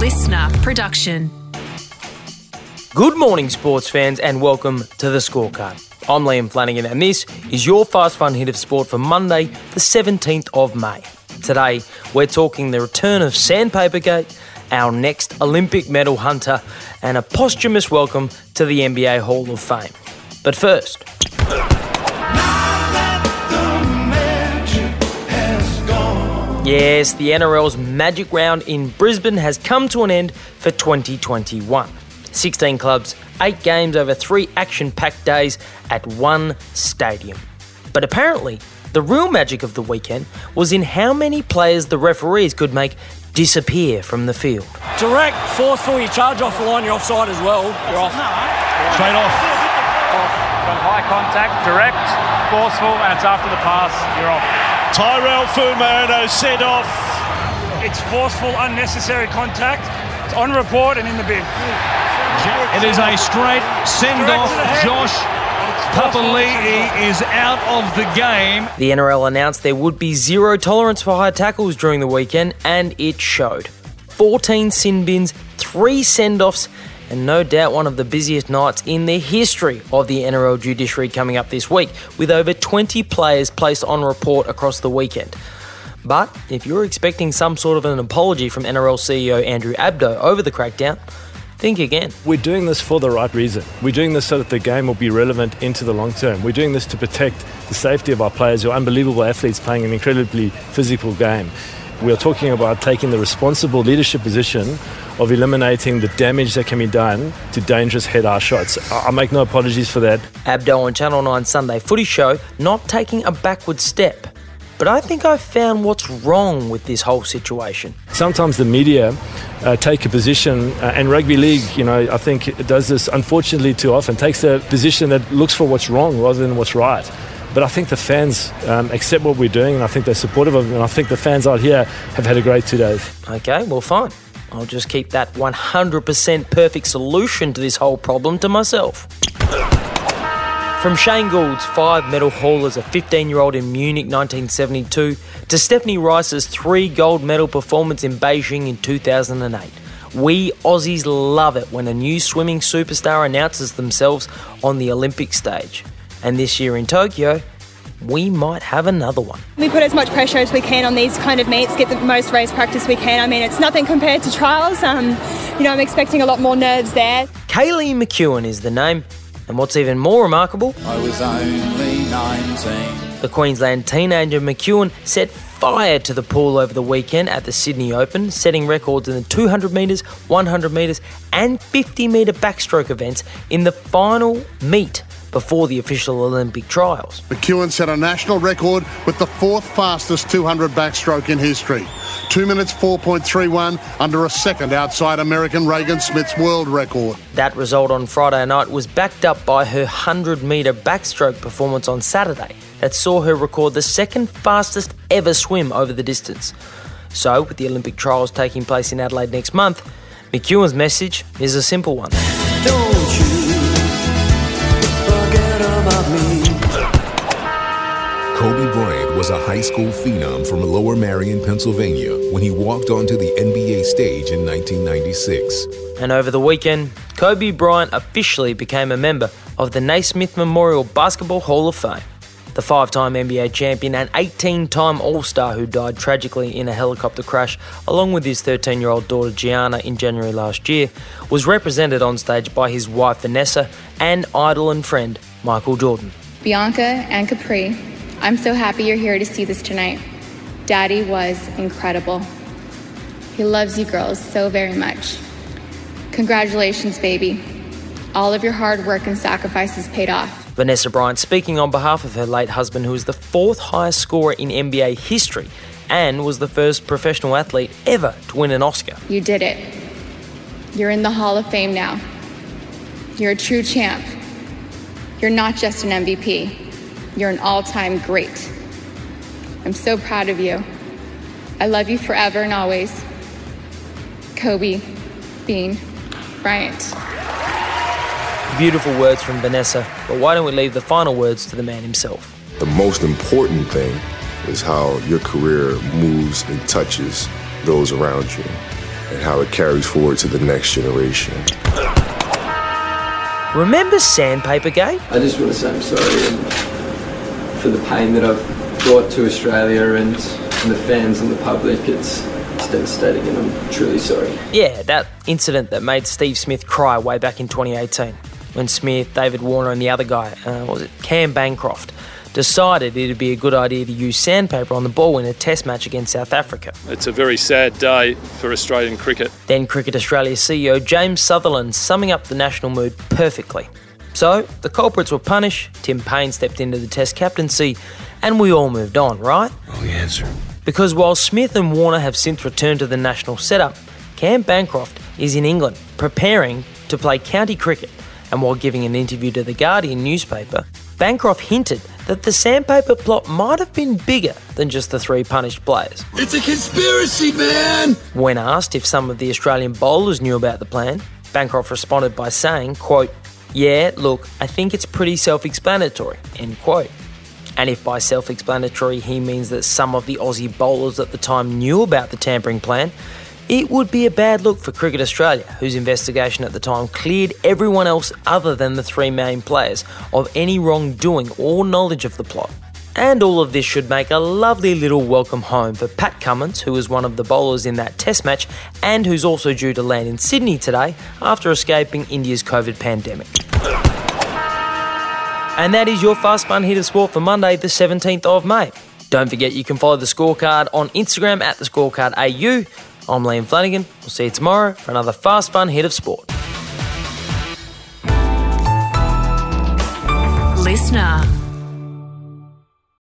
LiSTNR production. Good morning, sports fans, and welcome to the scorecard. I'm Liam Flanagan, and this is your fast fun hit of sport for Monday, the 17th of May. Today, we're talking the return of Sandpapergate, our next Olympic medal hunter, and a posthumous welcome to the NBA Hall of Fame. But first, Yes, the NRL's magic round in Brisbane has come to an end for 2021. 16 clubs, 8 games over 3 action packed days at one stadium. But apparently, the real magic of the weekend was in how many players the referees could make disappear from the field. Direct, forceful, you charge off the line, you're offside as well. You're off. Straight off. From high contact, direct, forceful, and it's after the pass, you're off. Tyrell Fuimaono sent off. It's forceful, unnecessary contact. It's on report and in the bin. It is a straight send off. Josh Papali'i is out of the game. The NRL announced there would be zero tolerance for high tackles during the weekend, and it showed. 14 sin bins, three send offs, and no doubt one of the busiest nights in the history of the NRL judiciary coming up this week, with over 20 players placed on report across the weekend. But if you're expecting some sort of an apology from NRL CEO Andrew Abdo over the crackdown, think again. We're doing this for the right reason. We're doing this so that the game will be relevant into the long term. We're doing this to protect the safety of our players who are unbelievable athletes playing an incredibly physical game. We are talking about taking the responsible leadership position of eliminating the damage that can be done to dangerous head arse shots. I make no apologies for that. Abdo on Channel 9 Sunday Footy Show not taking a backward step. But I think I've found what's wrong with this whole situation. Sometimes the media uh, take a position, uh, and rugby league, you know, I think it does this unfortunately too often, takes a position that looks for what's wrong rather than what's right. But I think the fans um, accept what we're doing, and I think they're supportive of it. And I think the fans out here have had a great two days. Okay, well, fine. I'll just keep that 100% perfect solution to this whole problem to myself. From Shane Gould's five medal haul as a 15 year old in Munich 1972 to Stephanie Rice's three gold medal performance in Beijing in 2008. We Aussies love it when a new swimming superstar announces themselves on the Olympic stage. And this year in Tokyo, we might have another one. We put as much pressure as we can on these kind of meets, get the most race practice we can. I mean, it's nothing compared to trials. Um, you know, I'm expecting a lot more nerves there. Kaylee McKeown is the name, and what's even more remarkable, I was only 19. the Queensland teenager McKeown set fire to the pool over the weekend at the Sydney Open, setting records in the 200 metres, 100 metres, and 50 metre backstroke events in the final meet before the official Olympic trials. McKeown set a national record with the fourth fastest 200 backstroke in history. 2 minutes 4.31 under a second outside American Regan Smith's world record. That result on Friday night was backed up by her 100 metre backstroke performance on Saturday that saw her record the second fastest ever swim over the distance. So, with the Olympic trials taking place in Adelaide next month, McKeown's message is a simple one. Kobe Bryant was a high school phenom from Lower Merion, Pennsylvania, when he walked onto the NBA stage in 1996. And over the weekend, Kobe Bryant officially became a member of the Naismith Memorial Basketball Hall of Fame. The five time NBA champion and 18 time All Star who died tragically in a helicopter crash, along with his 13 year old daughter Gianna in January last year, was represented on stage by his wife Vanessa and idol and friend Michael Jordan. Bianka and Capri, I'm so happy you're here to see this tonight. Daddy was incredible. He loves you girls so very much. Congratulations, baby. All of your hard work and sacrifices paid off. Vanessa Bryant speaking on behalf of her late husband, who is the fourth highest scorer in NBA history and was the first professional athlete ever to win an Oscar. You did it. You're in the Hall of Fame now. You're a true champ. You're not just an MVP, you're an all time great. I'm so proud of you. I love you forever and always. Kobe Bean Bryant. Beautiful words from Vanessa, but why don't we leave the final words to the man himself? The most important thing is how your career moves and touches those around you. and how it carries forward to the next generation. Remember Sandpaper Gate? I just want to say I'm sorry for the pain that I've brought to Australia and, and the fans and the public. It's, it's devastating and I'm truly sorry. Yeah, that incident that made Steve Smith cry way back in 2018 when Smith, David Warner, and the other guy, uh, was it Cam Bancroft, decided it'd be a good idea to use sandpaper on the ball in a test match against South Africa. It's a very sad day for Australian cricket. Then Cricket Australia CEO James Sutherland summing up the national mood perfectly. So, the culprits were punished, Tim Paine stepped into the test captaincy, and we all moved on, right? Oh, Wrong answer. Because while Smith and Warner have since returned to the national setup, Cam Bancroft is in England preparing to play county cricket. And while giving an interview to the Guardian newspaper, Bancroft hinted that the sandpaper plot might have been bigger than just the three punished players. It's a conspiracy, man! When asked if some of the Australian bowlers knew about the plan, Bancroft responded by saying, quote, Yeah, look, I think it's pretty self-explanatory, end quote. And if by self explanatory he means that some of the Aussie bowlers at the time knew about the tampering plan, it would be a bad look for Cricket Australia, whose investigation at the time cleared everyone else other than the three main players of any wrongdoing or knowledge of the plot. And all of this should make a lovely little welcome home for Pat Cummins, who was one of the bowlers in that test match and who's also due to land in Sydney today after escaping India's COVID pandemic. And that is your Fast Fun Hit of Sport for Monday, the 17th of May. Don't forget you can follow the scorecard on Instagram at the scorecard AU. I'm Liam Flanagan. We'll see you tomorrow for another Fast Fun Hit of Sport. LiSTNR.